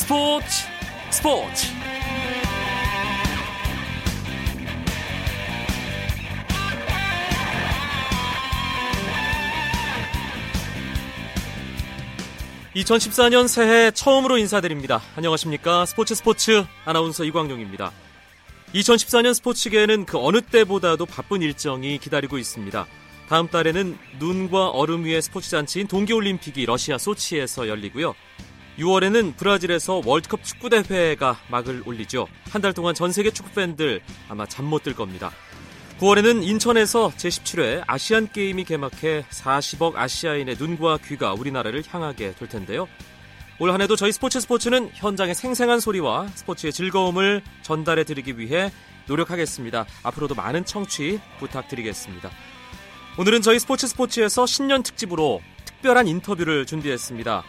스포츠 스포츠. (2014년) 새해 처음으로 인사드립니다. 안녕하십니까? 스포츠 스포츠 아나운서 이광용입니다. 2014년 스포츠계에는 그 어느 때보다도 바쁜 일정이 기다리고 있습니다. 다음 달에는 눈과 얼음 위의 스포츠 잔치인 동계올림픽이 러시아 소치에서 열리고요. 6월에는 브라질에서 월드컵 축구대회가 막을 올리죠. 한 달 동안 전 세계 축구 팬들 아마 잠 못 들 겁니다. 9월에는 인천에서 제17회 아시안 게임이 개막해 40억 아시아인의 눈과 귀가 우리나라를 향하게 될 텐데요. 올 한해도 저희 스포츠 스포츠는 현장의 생생한 소리와 스포츠의 즐거움을 전달해 드리기 위해 노력하겠습니다. 앞으로도 많은 청취 부탁드리겠습니다. 오늘은 저희 스포츠 스포츠에서 신년 특집으로 특별한 인터뷰를 준비했습니다.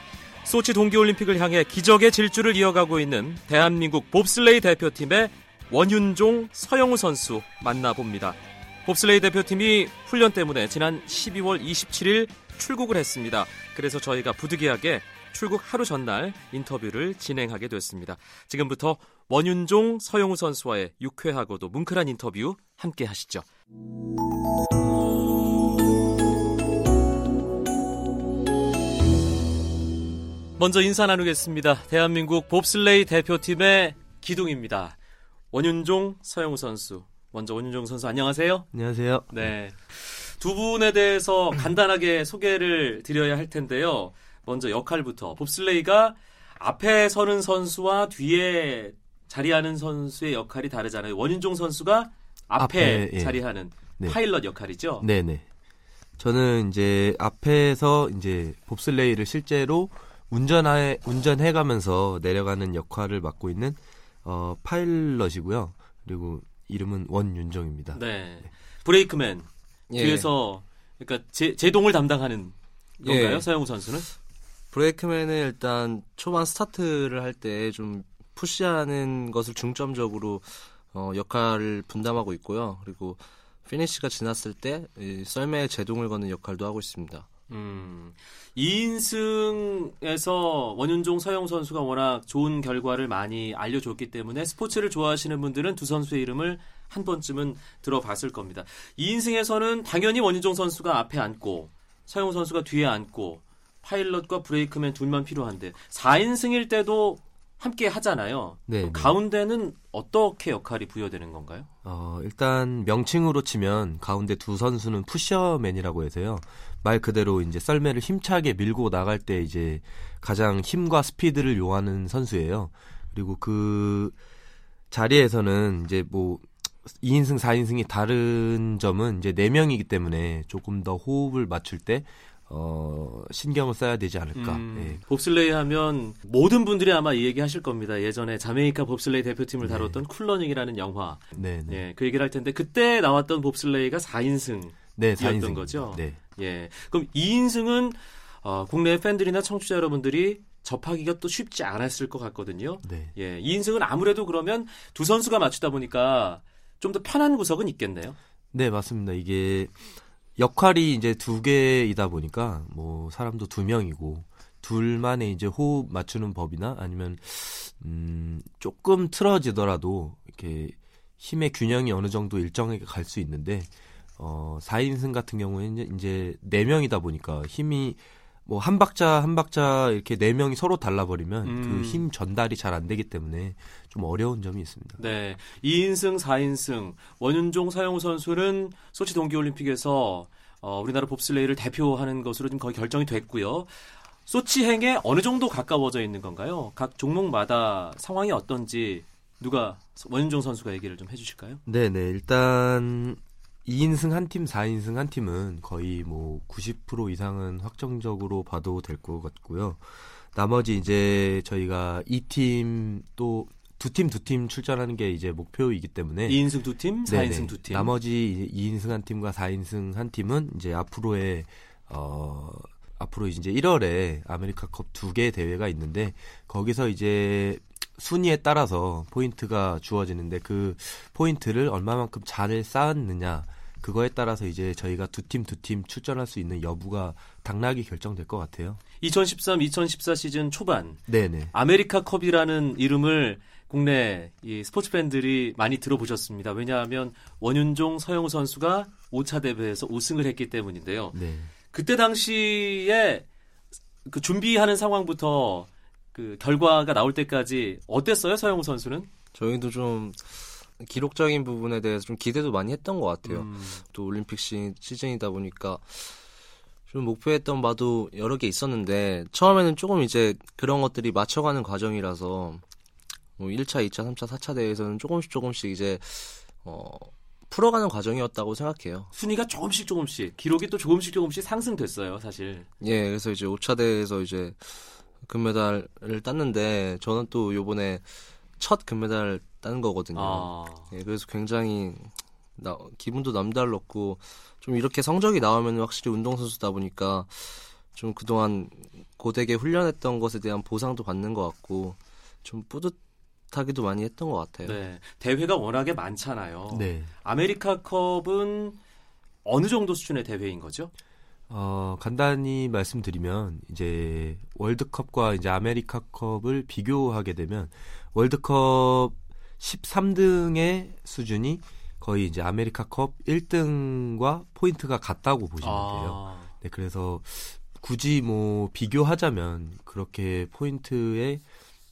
소치 동계올림픽을 향해 기적의 질주를 이어가고 있는 대한민국 봅슬레이 대표팀의 원윤종, 서영우 선수 만나봅니다. 봅슬레이 대표팀이 훈련 때문에 지난 12월 27일 출국을 했습니다. 그래서 저희가 부득이하게 출국 하루 전날 인터뷰를 진행하게 됐습니다. 지금부터 원윤종, 서영우 선수와의 유쾌하고도 뭉클한 인터뷰 함께 하시죠. 먼저 인사 나누겠습니다. 대한민국 봅슬레이 대표팀의 기둥입니다. 원윤종, 서영우 선수. 먼저 원윤종 선수 안녕하세요. 안녕하세요. 네. 두 분에 대해서 간단하게 소개를 드려야 할 텐데요. 먼저 역할부터 봅슬레이가 앞에 서는 선수와 뒤에 자리하는 선수의 역할이 다르잖아요. 원윤종 선수가 앞에, 앞에 예. 자리하는 네. 파일럿 역할이죠. 네네. 저는 이제 앞에서 이제 봅슬레이를 실제로 운전해 운전해 가면서 내려가는 역할을 맡고 있는 어, 파일럿이고요. 그리고 이름은 원윤정입니다. 네. 브레이크맨 예. 뒤에서 그러니까 제, 제동을 담당하는 건가요, 예. 서영우 선수는? 브레이크맨은 일단 초반 스타트를 할 때 좀 푸시하는 것을 중점적으로 어, 역할을 분담하고 있고요. 그리고 피니시가 지났을 때 썰매에 제동을 거는 역할도 하고 있습니다. 음, 2인승에서 원윤종 서영 선수가 워낙 좋은 결과를 많이 알려줬기 때문에 스포츠를 좋아하시는 분들은 두 선수의 이름을 한 번쯤은 들어봤을 겁니다. 2인승에서는 당연히 원윤종 선수가 앞에 앉고 서영 선수가 뒤에 앉고 파일럿과 브레이크맨 둘만 필요한데 4인승일 때도 함께 하잖아요. 네, 네. 가운데는 어떻게 역할이 부여되는 건가요? 어, 일단 명칭으로 치면 가운데 두 선수는 pusher man이라고 해서요. 말 그대로 이제 썰매를 힘차게 밀고 나갈 때 이제 가장 힘과 스피드를 요하는 선수예요. 그리고 그 자리에서는 이제 뭐 2인승, 4인승이 다른 점은 이제 4명이기 때문에 조금 더 호흡을 맞출 때 어, 신경을 써야 되지 않을까. 음, 예. 봅슬레이 하면 모든 분들이 아마 이 얘기 하실 겁니다. 예전에 자메이카 봅슬레이 대표팀을 네. 다뤘던 쿨러닝이라는 영화. 네, 네. 예, 그 얘기를 할 텐데 그때 나왔던 봅슬레이가 4인승이었던 네, 4인승. 거죠. 네. 예. 그럼 2인승은 어, 국내 팬들이나 청취자 여러분들이 접하기가 또 쉽지 않았을 것 같거든요. 네. 예. 2인승은 아무래도 그러면 두 선수가 맞추다 보니까 좀 더 편한 구석은 있겠네요. 네, 맞습니다. 이게 역할이 이제 두 개이다 보니까 뭐 사람도 두 명이고 둘만의 이제 호흡 맞추는 법이나 아니면 음 조금 틀어지더라도 이렇게 힘의 균형이 어느 정도 일정하게 갈 수 있는데 어 4인승 같은 경우에는 이제 4명이다 보니까 힘이 뭐 한 박자 한 박자 이렇게 네 명이 서로 달라버리면 그 음. 그힘 전달이 잘 안 되기 때문에 좀 어려운 점이 있습니다. 네. 2인승, 4인승. 원윤종 사영우 선수는 소치 동계올림픽에서 어, 우리나라 봅슬레이를 대표하는 것으로 지금 거의 결정이 됐고요. 소치행에 어느 정도 가까워져 있는 건가요? 각 종목마다 상황이 어떤지 누가 원윤종 선수가 얘기를 좀 해주실까요? 네 네 일단 2인승 한 팀, 4인승 한 팀은 거의 뭐 90% 이상은 확정적으로 봐도 될 것 같고요. 나머지 이제 저희가 2팀 또 두 팀 두 팀 출전하는 게 이제 목표이기 때문에 2인승 두 팀, 4인승 두 팀. 나머지 2인승 한 팀과 4인승 한 팀은 이제 앞으로의 어 앞으로 이제 1월에 아메리카컵 두 개 대회가 있는데 거기서 이제 순위에 따라서 포인트가 주어지는데 그 포인트를 얼마만큼 잘 쌓았느냐 그거에 따라서 이제 저희가 두 팀 두 팀 출전할 수 있는 여부가 당락이 결정될 것 같아요. 2013-2014 시즌 초반 네네. 아메리카 컵이라는 이름을 국내 이 스포츠 팬들이 많이 들어보셨습니다. 왜냐하면 원윤종, 서영우 선수가 5차 대회에서 우승을 했기 때문인데요. 네. 그때 당시에 그 준비하는 상황부터 그 결과가 나올 때까지 어땠어요, 서영우 선수는? 저희도 좀 기록적인 부분에 대해서 좀 기대도 많이 했던 것 같아요. 음, 또 올림픽 시, 시즌이다 보니까 좀 목표했던 바도 여러 개 있었는데 처음에는 조금 이제 그런 것들이 맞춰가는 과정이라서 뭐 1차, 2차, 3차, 4차 대회에서는 조금씩 조금씩 이제 어 풀어가는 과정이었다고 생각해요. 순위가 조금씩 조금씩 기록이 또 조금씩 조금씩 상승됐어요, 사실. 예, 그래서 이제 5차 대회에서 이제 금메달을 땄는데 저는 또 요번에 첫 금메달 딴 거거든요. 아, 예, 그래서 굉장히 나, 기분도 남달랐고 좀 이렇게 성적이 나오면 확실히 운동선수다 보니까 좀 그동안 고되게 훈련했던 것에 대한 보상도 받는 것 같고 좀 뿌듯하기도 많이 했던 것 같아요. 네. 대회가 워낙에 많잖아요. 네. 아메리카 컵은 어느 정도 수준의 대회인 거죠? 어, 간단히 말씀드리면 이제 월드컵과 이제 아메리카컵을 비교하게 되면 월드컵 13등의 수준이 거의 이제 아메리카컵 1등과 포인트가 같다고 보시면 돼요. 아, 네, 그래서 굳이 뭐 비교하자면 그렇게 포인트에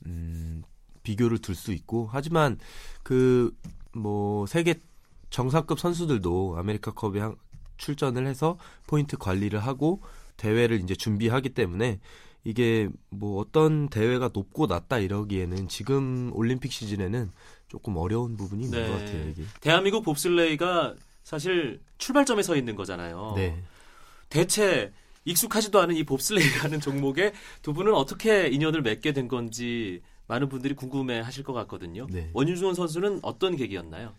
음, 비교를 둘 수 있고 하지만 그 뭐 세계 정상급 선수들도 아메리카컵에 한- 출전을 해서 포인트 관리를 하고 대회를 이제 준비하기 때문에 이게 뭐 어떤 대회가 높고 낮다 이러기에는 지금 올림픽 시즌에는 조금 어려운 부분이 있는 네. 것 같아요 이게. 대한민국 봅슬레이가 사실 출발점에 서 있는 거잖아요. 네. 대체 익숙하지도 않은 이 봅슬레이라는 종목에 두 분은 어떻게 인연을 맺게 된 건지 많은 분들이 궁금해 하실 것 같거든요. 네. 원윤준 선수는 어떤 계기였나요?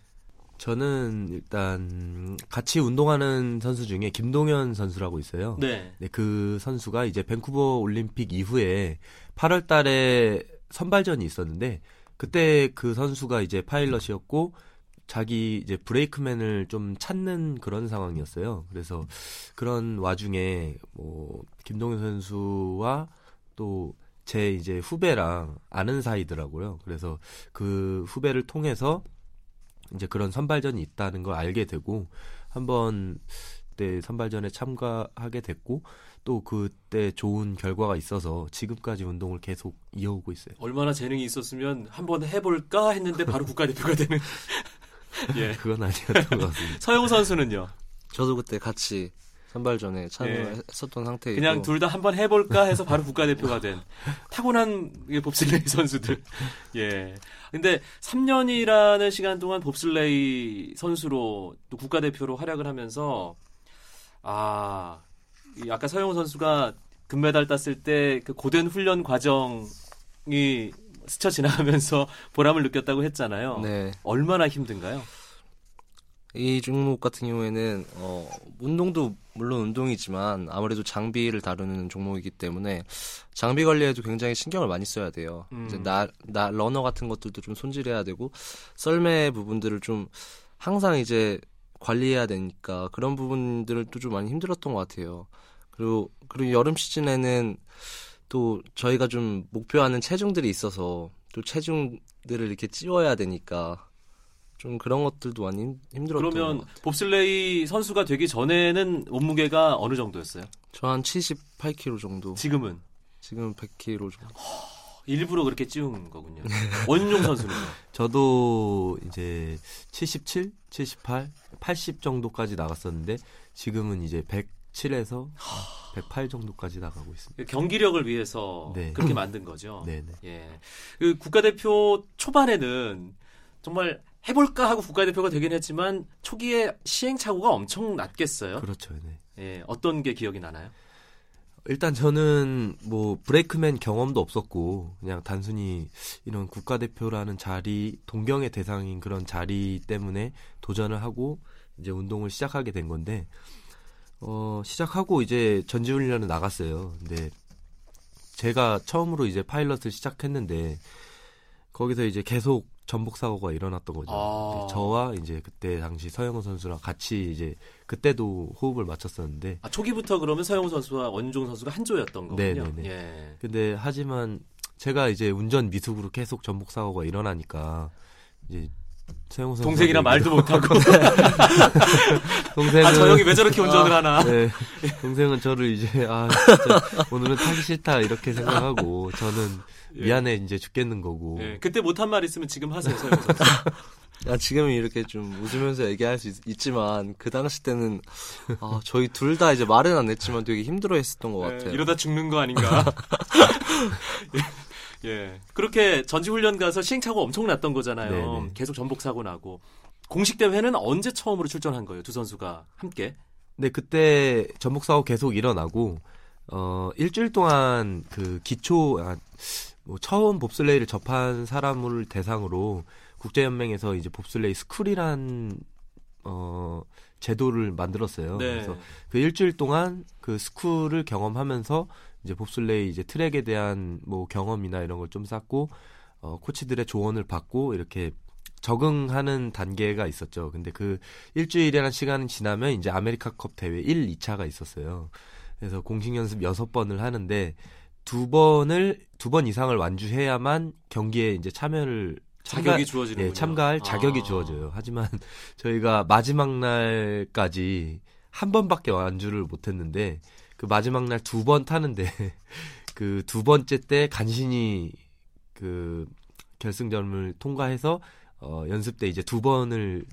저는 일단 같이 운동하는 선수 중에 김동현 선수라고 있어요. 네. 네, 그 선수가 이제 밴쿠버 올림픽 이후에 8월 달에 선발전이 있었는데 그때 그 선수가 이제 파일럿이었고 자기 이제 브레이크맨을 좀 찾는 그런 상황이었어요. 그래서 그런 와중에 뭐 김동현 선수와 또 제 이제 후배랑 아는 사이더라고요. 그래서 그 후배를 통해서 이제 그런 선발전이 있다는 걸 알게 되고 한번 그때 선발전에 참가하게 됐고 또 그때 좋은 결과가 있어서 지금까지 운동을 계속 이어오고 있어요. 얼마나 재능이 있었으면 한번 해볼까 했는데 바로 국가대표가 되는. 예. 그건 아니었던 것 같습니다. 서영우 선수는요. 저도 그때 같이 선발전에 예. 참여했었던 상태이고 그냥 둘 다 한번 해볼까 해서 바로 국가대표가 된 타고난 이 봅슬레이 선수들. 예. 근데 3년이라는 시간 동안 봅슬레이 선수로 또 국가대표로 활약을 하면서 아, 이 아까 서영우 선수가 금메달 땄을 때 그 고된 훈련 과정이 스쳐 지나가면서 보람을 느꼈다고 했잖아요. 네. 얼마나 힘든가요? 이 종목 같은 경우에는 어, 운동도 물론 운동이지만 아무래도 장비를 다루는 종목이기 때문에 장비 관리에도 굉장히 신경을 많이 써야 돼요. 음. 이제 나, 나 러너 같은 것들도 좀 손질해야 되고 썰매 부분들을 좀 항상 이제 관리해야 되니까 그런 부분들을 또 좀 많이 힘들었던 것 같아요. 그리고 그리고 여름 시즌에는 또 저희가 좀 목표하는 체중들이 있어서 또 체중들을 이렇게 찌워야 되니까 좀 그런 것들도 많이 힘- 힘들었던 그러면 것 같아요. 봅슬레이 선수가 되기 전에는 몸무게가 어느 정도였어요? 저 한 78kg 정도. 지금은 지금 100kg 정도. 일부러 그렇게 찌운 거군요. 원용 선수는요. 저도 이제 77, 78, 80 정도까지 나갔었는데 지금은 이제 107에서 108 정도까지 나가고 있습니다. 경기력을 위해서 네. 그렇게 만든 거죠. 네, 네. 예. 그 국가대표 초반에는 정말 해볼까 하고 국가대표가 되긴 했지만 초기에 시행착오가 엄청 낮겠어요. 그렇죠. 네. 예. 어떤 게 기억이 나나요? 일단 저는 뭐 브레이크맨 경험도 없었고 그냥 단순히 이런 국가대표라는 자리 동경의 대상인 그런 자리 때문에 도전을 하고 이제 운동을 시작하게 된 건데 어 시작하고 이제 전지훈련을 나갔어요. 근데 제가 처음으로 이제 파일럿을 시작했는데 거기서 이제 계속 전복 사고가 일어났던 거죠. 아. 이제 저와 이제 그때 당시 서영훈 선수랑 같이 이제 그때도 호흡을 맞췄었는데 아, 초기부터 그러면 서영우 선수와 원종 선수가 한 조였던 거군요. 네네네. 예. 근데 하지만 제가 이제 운전 미숙으로 계속 전복 사고가 일어나니까 이제 서영훈 선수 동생이랑 말도 못하고 동생은 아 저 형이 왜 저렇게 운전을 하나 네, 동생은 저를 이제 아 진짜 오늘은 타기 싫다 이렇게 생각하고 저는 예. 미안해 이제 죽겠는 거고 예, 그때 못한 말 있으면 지금 하세요 야, 지금은 이렇게 좀 웃으면서 얘기할 수 있, 지만그 당시 때는 아, 저희 둘 다 이제 말은 안 했지만 되게 힘들어했었던 것 예, 같아요. 이러다 죽는 거 아닌가 예. 예. 그렇게 전지훈련 가서 시행착오 엄청 났던 거잖아요 네네. 계속 전복 사고 나고 공식 대회는 언제 처음으로 출전한 거예요 두 선수가 함께 네, 그때 전복 사고 계속 일어나고 어 일주일 동안 그 기초 아, 뭐 처음 봅슬레이를 접한 사람을 대상으로 국제연맹에서 이제 봅슬레이 스쿨이란 어 제도를 만들었어요. 네. 그래서 그 일주일 동안 그 스쿨을 경험하면서 이제 봅슬레이 이제 트랙에 대한 뭐 경험이나 이런 걸 좀 쌓고 어 코치들의 조언을 받고 이렇게 적응하는 단계가 있었죠. 근데 그 일주일이라는 시간이 지나면 이제 아메리카컵 대회 1, 2차가 있었어요. 그래서 공식 연습 6번을 하는데 두 번을 두 번 이상을 완주해야만 경기에 이제 참여를 참가- 자격이 주어지는군요 예, 참가할 자격이 아. 주어져요. 하지만 저희가 마지막 날까지 한 번밖에 완주를 못했는데 그 마지막 날 두 번 타는데 그 두 번째 때 간신히 그 결승전을 통과해서 어, 연습 때 이제 두 번을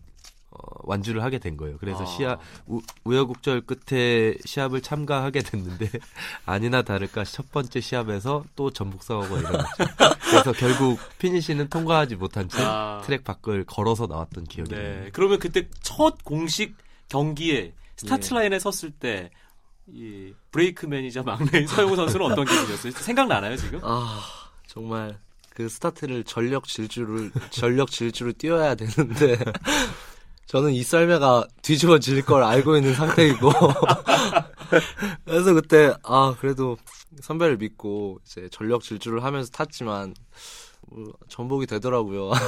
어, 완주를 하게 된 거예요. 그래서 아. 시합 우, 우여곡절 끝에 시합을 참가하게 됐는데 아니나 다를까 첫 번째 시합에서 또 전복 사고가 일어났죠. 그래서 결국 피니시는 통과하지 못한 채 아. 트랙 밖을 걸어서 나왔던 기억이 나요. 네. 그러면 그때 첫 공식 경기에 스타트 예. 라인에 섰을 때, 이 brakeman이자 막내인 서영우 선수는 어떤 기분이었어요? 생각나나요, 지금? 아, 정말 그 스타트를 전력 질주를 전력 질주로 뛰어야 되는데 저는 이 썰매가 뒤집어질 걸 알고 있는 상태이고 그래서 그때 아 그래도 선배를 믿고 이제 전력 질주를 하면서 탔지만 뭐, 전복이 되더라고요.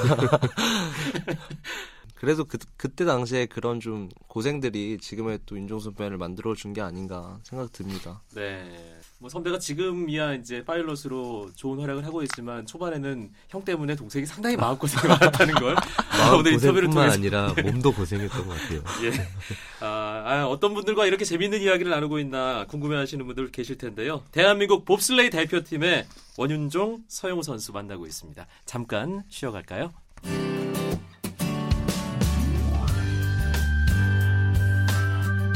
그래도 그, 그때 당시에 그런 좀 고생들이 지금의 또 윤종 선배를 만들어 준 게 아닌가 생각 듭니다. 네. 뭐 선배가 지금이야 이제 파일럿으로 좋은 활약을 하고 있지만 초반에는 형 때문에 동생이 상당히 마음고생이 많았다는 걸 마음 오늘 인터뷰를 고생뿐만 통해서 아니라 몸도 고생했던 것 같아요. 예. 아, 아, 어떤 분들과 이렇게 재밌는 이야기를 나누고 있나 궁금해하시는 분들 계실 텐데요. 대한민국 봅슬레이 대표팀의 원윤종, 서영우 선수 만나고 있습니다. 잠깐 쉬어갈까요?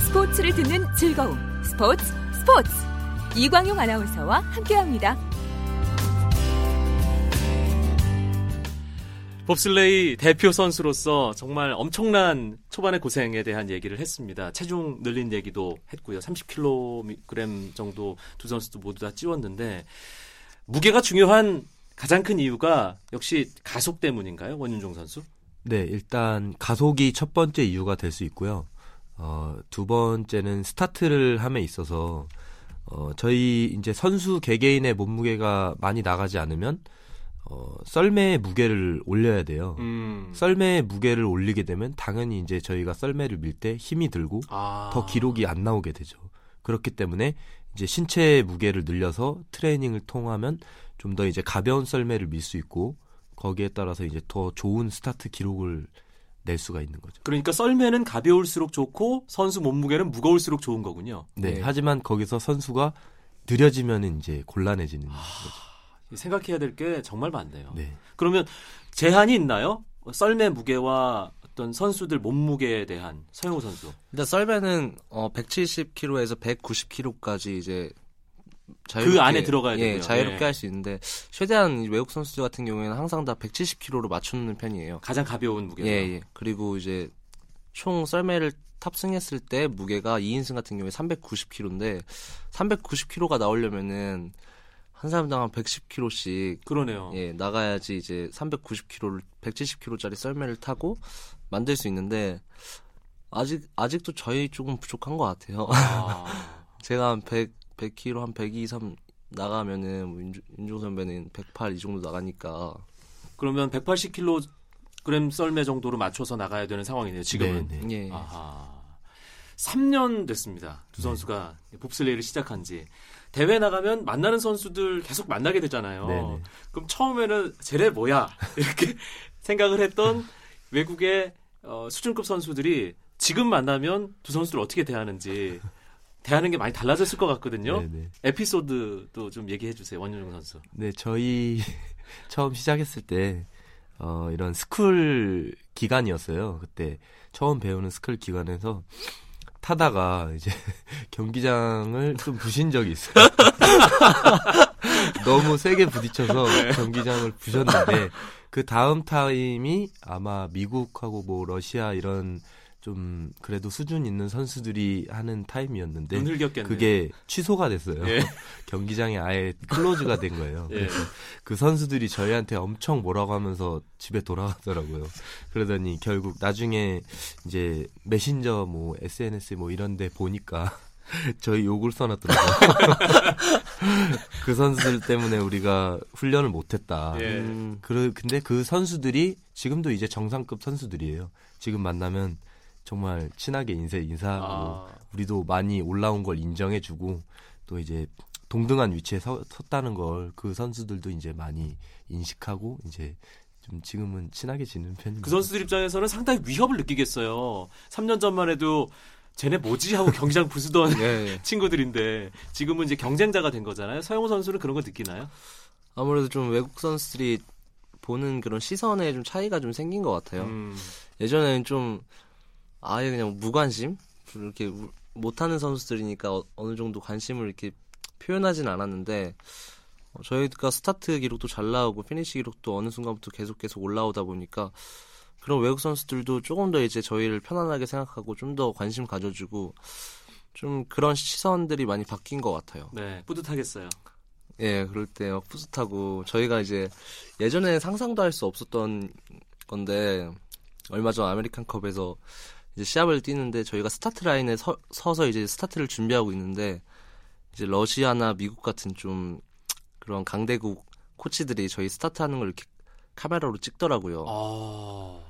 스포츠를 듣는 즐거움 스포츠 스포츠 이광용 아나운서와 함께합니다. 봅슬레이 대표 선수로서 정말 엄청난 초반의 고생에 대한 얘기를 했습니다. 체중 늘린 얘기도 했고요. 30kg 정도 두 선수도 모두 다 찌웠는데 무게가 중요한 가장 큰 이유가 역시 가속 때문인가요? 원윤종 선수? 네, 일단 가속이 첫 번째 이유가 될 수 있고요. 어, 두 번째는 스타트를 함에 있어서 어, 저희 이제 선수 개개인의 몸무게가 많이 나가지 않으면 어, 썰매의 무게를 올려야 돼요. 음. 썰매의 무게를 올리게 되면 당연히 이제 저희가 썰매를 밀 때 힘이 들고 아. 더 기록이 안 나오게 되죠. 그렇기 때문에 이제 신체의 무게를 늘려서 트레이닝을 통하면 좀 더 이제 가벼운 썰매를 밀 수 있고 거기에 따라서 이제 더 좋은 스타트 기록을 낼 수가 있는 거죠. 그러니까 썰매는 가벼울수록 좋고 선수 몸무게는 무거울수록 좋은 거군요. 네. 네. 하지만 거기서 선수가 느려지면은 이제 곤란해지는 거죠. 생각해야 될 게 정말 많네요. 네. 그러면 제한이 있나요? 썰매 무게와 어떤 선수들 몸무게에 대한 서영우 선수. 일단 썰매는 어 170kg에서 190kg까지 이제 자유롭게, 그 안에 들어가야 예. 자유롭게 예. 할수 있는데 최대한 이 외국 선수들 같은 경우에는 항상 다 170kg로 맞추는 편이에요. 가장 가벼운 무게. 예, 예. 그리고 이제 총 썰매를 탑승했을 때 무게가 2인승 같은 경우에 390kg인데 390kg가 나오려면은 한 사람당 한 110kg씩 그러네요. 예, 나가야지 이제 390kg를 170kg짜리 썰매를 타고 만들 수 있는데 아직 아직도 저희 조금 부족한 것 같아요. 아, 제가 한 100, 100kg 한 102, 3 나가면은 뭐 윤주, 윤종 선배는 108 이 정도 나가니까 그러면 180kg 그램 썰매 정도로 맞춰서 나가야 되는 상황이네요. 지금은. 네, 네. 예. 아하. 3년 됐습니다. 두 선수가 봅슬레이를 시작한 지. 대회 나가면 만나는 선수들 계속 만나게 되잖아요. 네네. 그럼 처음에는 쟤네 뭐야? 이렇게 생각을 했던 외국의 어, 수준급 선수들이 지금 만나면 두 선수를 어떻게 대하는지 대하는 게 많이 달라졌을 것 같거든요. 네, 네. 에피소드도 좀 얘기해 주세요. 원윤종 선수. 네, 저희 처음 시작했을 때 어, 이런 school 기간이었어요. 그때 처음 배우는 school 기간에서 타다가 이제 경기장을 좀 부신 적이 있어요. 너무 세게 부딪혀서 경기장을 부셨는데 그 다음 타임이 아마 미국하고 뭐 러시아 이런 좀 그래도 수준 있는 선수들이 하는 타임이었는데. 그게 취소가 됐어요. 예. 경기장이 아예 클로즈가 된 거예요. 예. 그래서 그 선수들이 저희한테 엄청 뭐라고 하면서 집에 돌아가더라고요. 그러더니 결국 나중에 이제 메신저 뭐 SNS 뭐 이런 데 보니까 저희 욕을 써놨더라고요. 그 선수들 때문에 우리가 훈련을 못했다. 예. 음, 그 근데 그 선수들이 지금도 이제 정상급 선수들이에요. 지금 만나면 정말 친하게 인사 인사하고 아, 우리도 많이 올라온 걸 인정해주고 또 이제 동등한 위치에 서, 섰다는 걸 그 선수들도 이제 많이 인식하고 이제 좀 지금은 친하게 지내는 편입니다. 그 선수들 입장에서는 상당히 위협을 느끼겠어요. 3년 전만 해도 쟤네 뭐지 하고 경기장 부수던 예. 친구들인데 지금은 이제 경쟁자가 된 거잖아요. 서영우 선수는 그런 거 느끼나요? 아무래도 좀 외국 선수들이 보는 그런 시선에 좀 차이가 좀 생긴 것 같아요. 음, 예전에는 좀 아예 그냥 무관심 이렇게 우- 못하는 선수들이니까 어, 어느 정도 관심을 이렇게 표현하진 않았는데 어, 저희가 스타트 기록도 잘 나오고 피니시 기록도 어느 순간부터 계속 계속 올라오다 보니까 그런 외국 선수들도 조금 더 이제 저희를 편안하게 생각하고 좀 더 관심 가져주고 좀 그런 시선들이 많이 바뀐 것 같아요. 네, 뿌듯하겠어요. 예, 그럴 때 막 뿌듯하고 저희가 이제 예전에 상상도 할 수 없었던 건데 얼마 전 아메리칸컵에서 이제 시합을 뛰는데 저희가 스타트 라인에 서, 서서 이제 스타트를 준비하고 있는데 이제 러시아나 미국 같은 좀 그런 강대국 코치들이 저희 스타트하는 걸 이렇게 카메라로 찍더라고요. 아,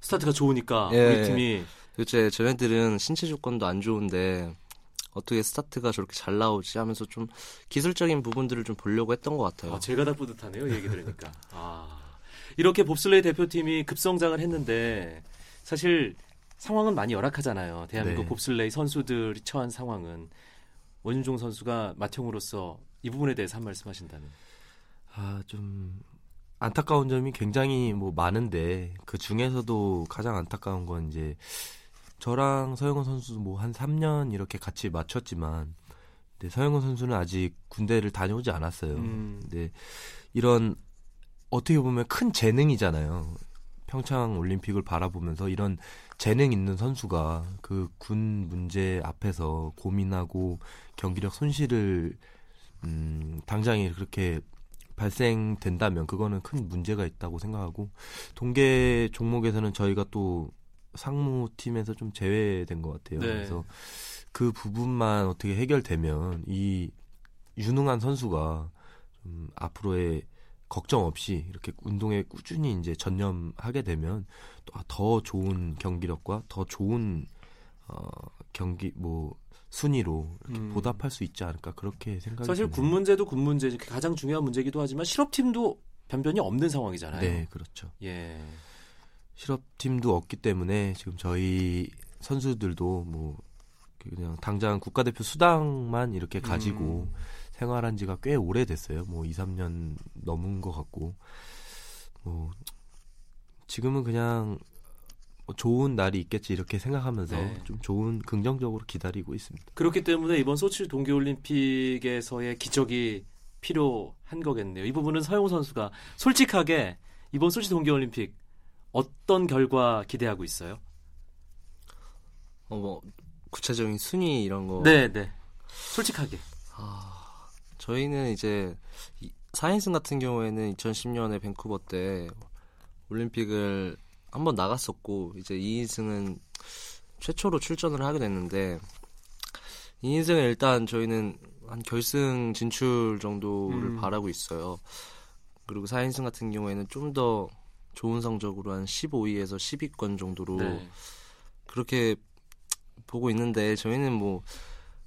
스타트가 좋으니까 예, 우리 팀이 도대체 쟤네들은 신체 조건도 안 좋은데 어떻게 스타트가 저렇게 잘 나오지 하면서 좀 기술적인 부분들을 좀 보려고 했던 것 같아요. 아, 제가 다 뿌듯하네요. 얘기 들으니까. 아, 이렇게 봅슬레이 대표팀이 급성장을 했는데 사실 상황은 많이 열악하잖아요. 대한민국 네. 봅슬레이 선수들이 처한 상황은 원윤종 선수가 맏형으로서 이 부분에 대해서 한 말씀 하신다면. 아, 좀 안타까운 점이 굉장히 뭐 많은데 그 중에서도 가장 안타까운 건 이제 저랑 서영원 선수도 뭐한 3년 이렇게 같이 맞췄지만 근데 서영원 선수는 아직 군대를 다녀오지 않았어요. 음, 근데 이런 어떻게 보면 큰 재능이잖아요. 평창 올림픽을 바라보면서 이런 재능 있는 선수가 그 군 문제 앞에서 고민하고 경기력 손실을 음, 당장에 그렇게 발생된다면 그거는 큰 문제가 있다고 생각하고 동계 종목에서는 저희가 또 상무팀에서 좀 제외된 것 같아요. 네. 그래서 그 부분만 어떻게 해결되면 이 유능한 선수가 좀 앞으로의 걱정 없이 이렇게 운동에 꾸준히 이제 전념하게 되면 또더 좋은 경기력과 더 좋은 어, 경기 뭐 순위로 이렇게 음. 보답할 수 있지 않을까 그렇게 생각이 사실. 군 문제도 군 문제 가장 중요한 문제이기도 하지만 실업팀도 변변이 없는 상황이잖아요. 네 그렇죠. 예. 실업팀도 없기 때문에 지금 저희 선수들도 뭐 그냥 당장 국가대표 수당만 이렇게 가지고 음. 생활한 지가 꽤 오래됐어요. 뭐 2, 3년 넘은 것 같고 뭐 지금은 그냥 뭐 좋은 날이 있겠지 이렇게 생각하면서 네. 좀 좋은 긍정적으로 기다리고 있습니다. 그렇기 때문에 이번 소치 동계올림픽에서의 기적이 필요한 거겠네요. 이 부분은 서영우 선수가 솔직하게 이번 소치 동계올림픽 어떤 결과 기대하고 있어요? 어, 뭐 구체적인 순위 이런 거. 네, 네. 솔직하게. 아, 저희는 이제 4인승 같은 경우에는 2010년에 밴쿠버 때 올림픽을 한번 나갔었고 이제 2인승은 최초로 출전을 하게 됐는데 2인승은 일단 저희는 한 결승 진출 정도를 음. 바라고 있어요. 그리고 4인승 같은 경우에는 좀 더 좋은 성적으로 한 15위에서 10위권 정도로 네. 그렇게 보고 있는데 저희는 뭐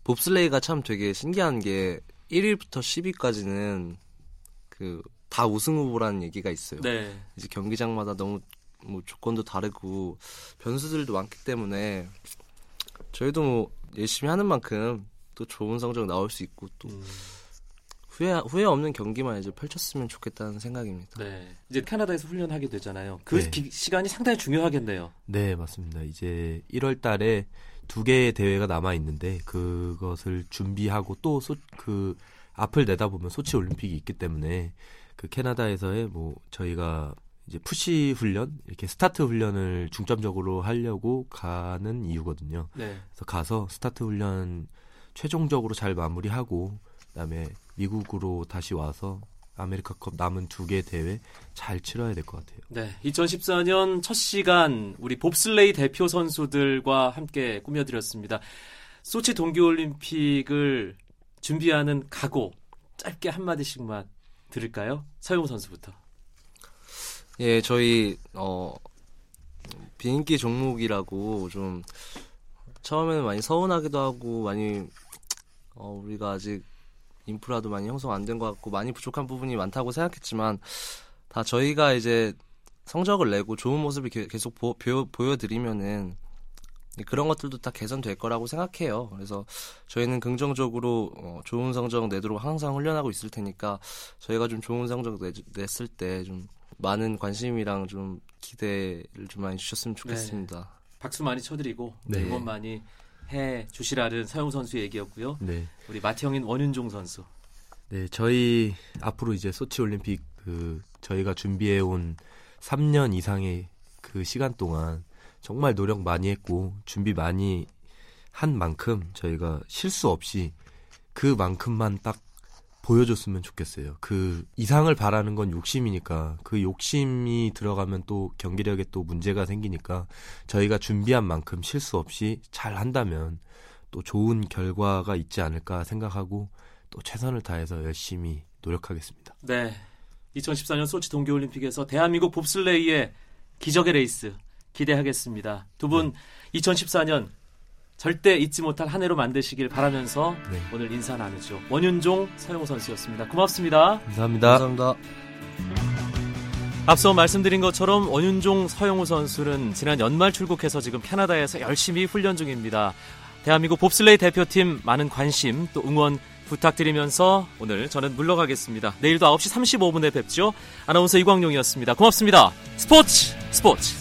봅슬레이가 참 되게 신기한 게 1위부터 10위까지는 그 다 우승 후보라는 얘기가 있어요. 네. 이제 경기장마다 너무 뭐 조건도 다르고 변수들도 많기 때문에 저희도 뭐 열심히 하는 만큼 또 좋은 성적 나올 수 있고 또 음, 후회 후회 없는 경기만 이제 펼쳤으면 좋겠다는 생각입니다. 네. 이제 캐나다에서 훈련하게 되잖아요. 그 네. 기- 시간이 상당히 중요하겠네요. 네, 맞습니다. 이제 1월 달에 두 개의 대회가 남아 있는데 그것을 준비하고 또 그 앞을 내다보면 소치 올림픽이 있기 때문에 그 캐나다에서의 뭐 저희가 이제 푸시 훈련 이렇게 스타트 훈련을 중점적으로 하려고 가는 이유거든요. 네. 그래서 가서 스타트 훈련 최종적으로 잘 마무리하고 그다음에 미국으로 다시 와서 아메리카컵 남은 두 개 대회 잘 치러야 될 것 같아요. 네. 2014년 첫 시간 우리 봅슬레이 대표 선수들과 함께 꾸며드렸습니다. 소치 동계올림픽을 준비하는 각오 짧게 한 마디씩만 들을까요? 서영우 선수부터. 예, 저희 어 비인기 종목이라고 좀 처음에는 많이 서운하기도 하고 많이 어 우리가 아직 인프라도 많이 형성 안 된 것 같고 많이 부족한 부분이 많다고 생각했지만 다 저희가 이제 성적을 내고 좋은 모습을 게- 계속 보, 여 드리면은 그런 것들도 다 개선될 거라고 생각해요. 그래서 저희는 긍정적으로 어, 좋은 성적 내도록 항상 훈련하고 있을 테니까 저희가 좀 좋은 성적 내, 냈을 때 좀 많은 관심이랑 좀 기대를 좀 많이 주셨으면 좋겠습니다. 박수 많이 쳐드리고 네. 응원 많이 해 주시라는 서영우 선수의 얘기였고요. 네. 우리 마티형인 원윤종 선수. 네, 저희 앞으로 이제 소치 올림픽 그 저희가 준비해 온 3년 이상의 그 시간 동안 정말 노력 많이 했고 준비 많이 한 만큼 저희가 실수 없이 그만큼만 딱 보여줬으면 좋겠어요. 그 이상을 바라는 건 욕심이니까 그 욕심이 들어가면 또 경기력에 또 문제가 생기니까 저희가 준비한 만큼 실수 없이 잘 한다면 또 좋은 결과가 있지 않을까 생각하고 또 최선을 다해서 열심히 노력하겠습니다. 네. 2014년 소치 동계올림픽에서 대한민국 봅슬레이의 기적의 레이스 기대하겠습니다. 두분 2014년 절대 잊지 못할 한 해로 만드시길 바라면서 네. 오늘 인사 나누죠. 원윤종, 서영우 선수였습니다. 고맙습니다. 감사합니다. 감사합니다. 앞서 말씀드린 것처럼 원윤종, 서영우 선수는 지난 연말 출국해서 지금 캐나다에서 열심히 훈련 중입니다. 대한민국 봅슬레이 대표팀 많은 관심 또 응원 부탁드리면서 오늘 저는 물러가겠습니다. 내일도 9시 35분에 뵙죠. 아나운서 이광용이었습니다. 고맙습니다. 스포츠 스포츠.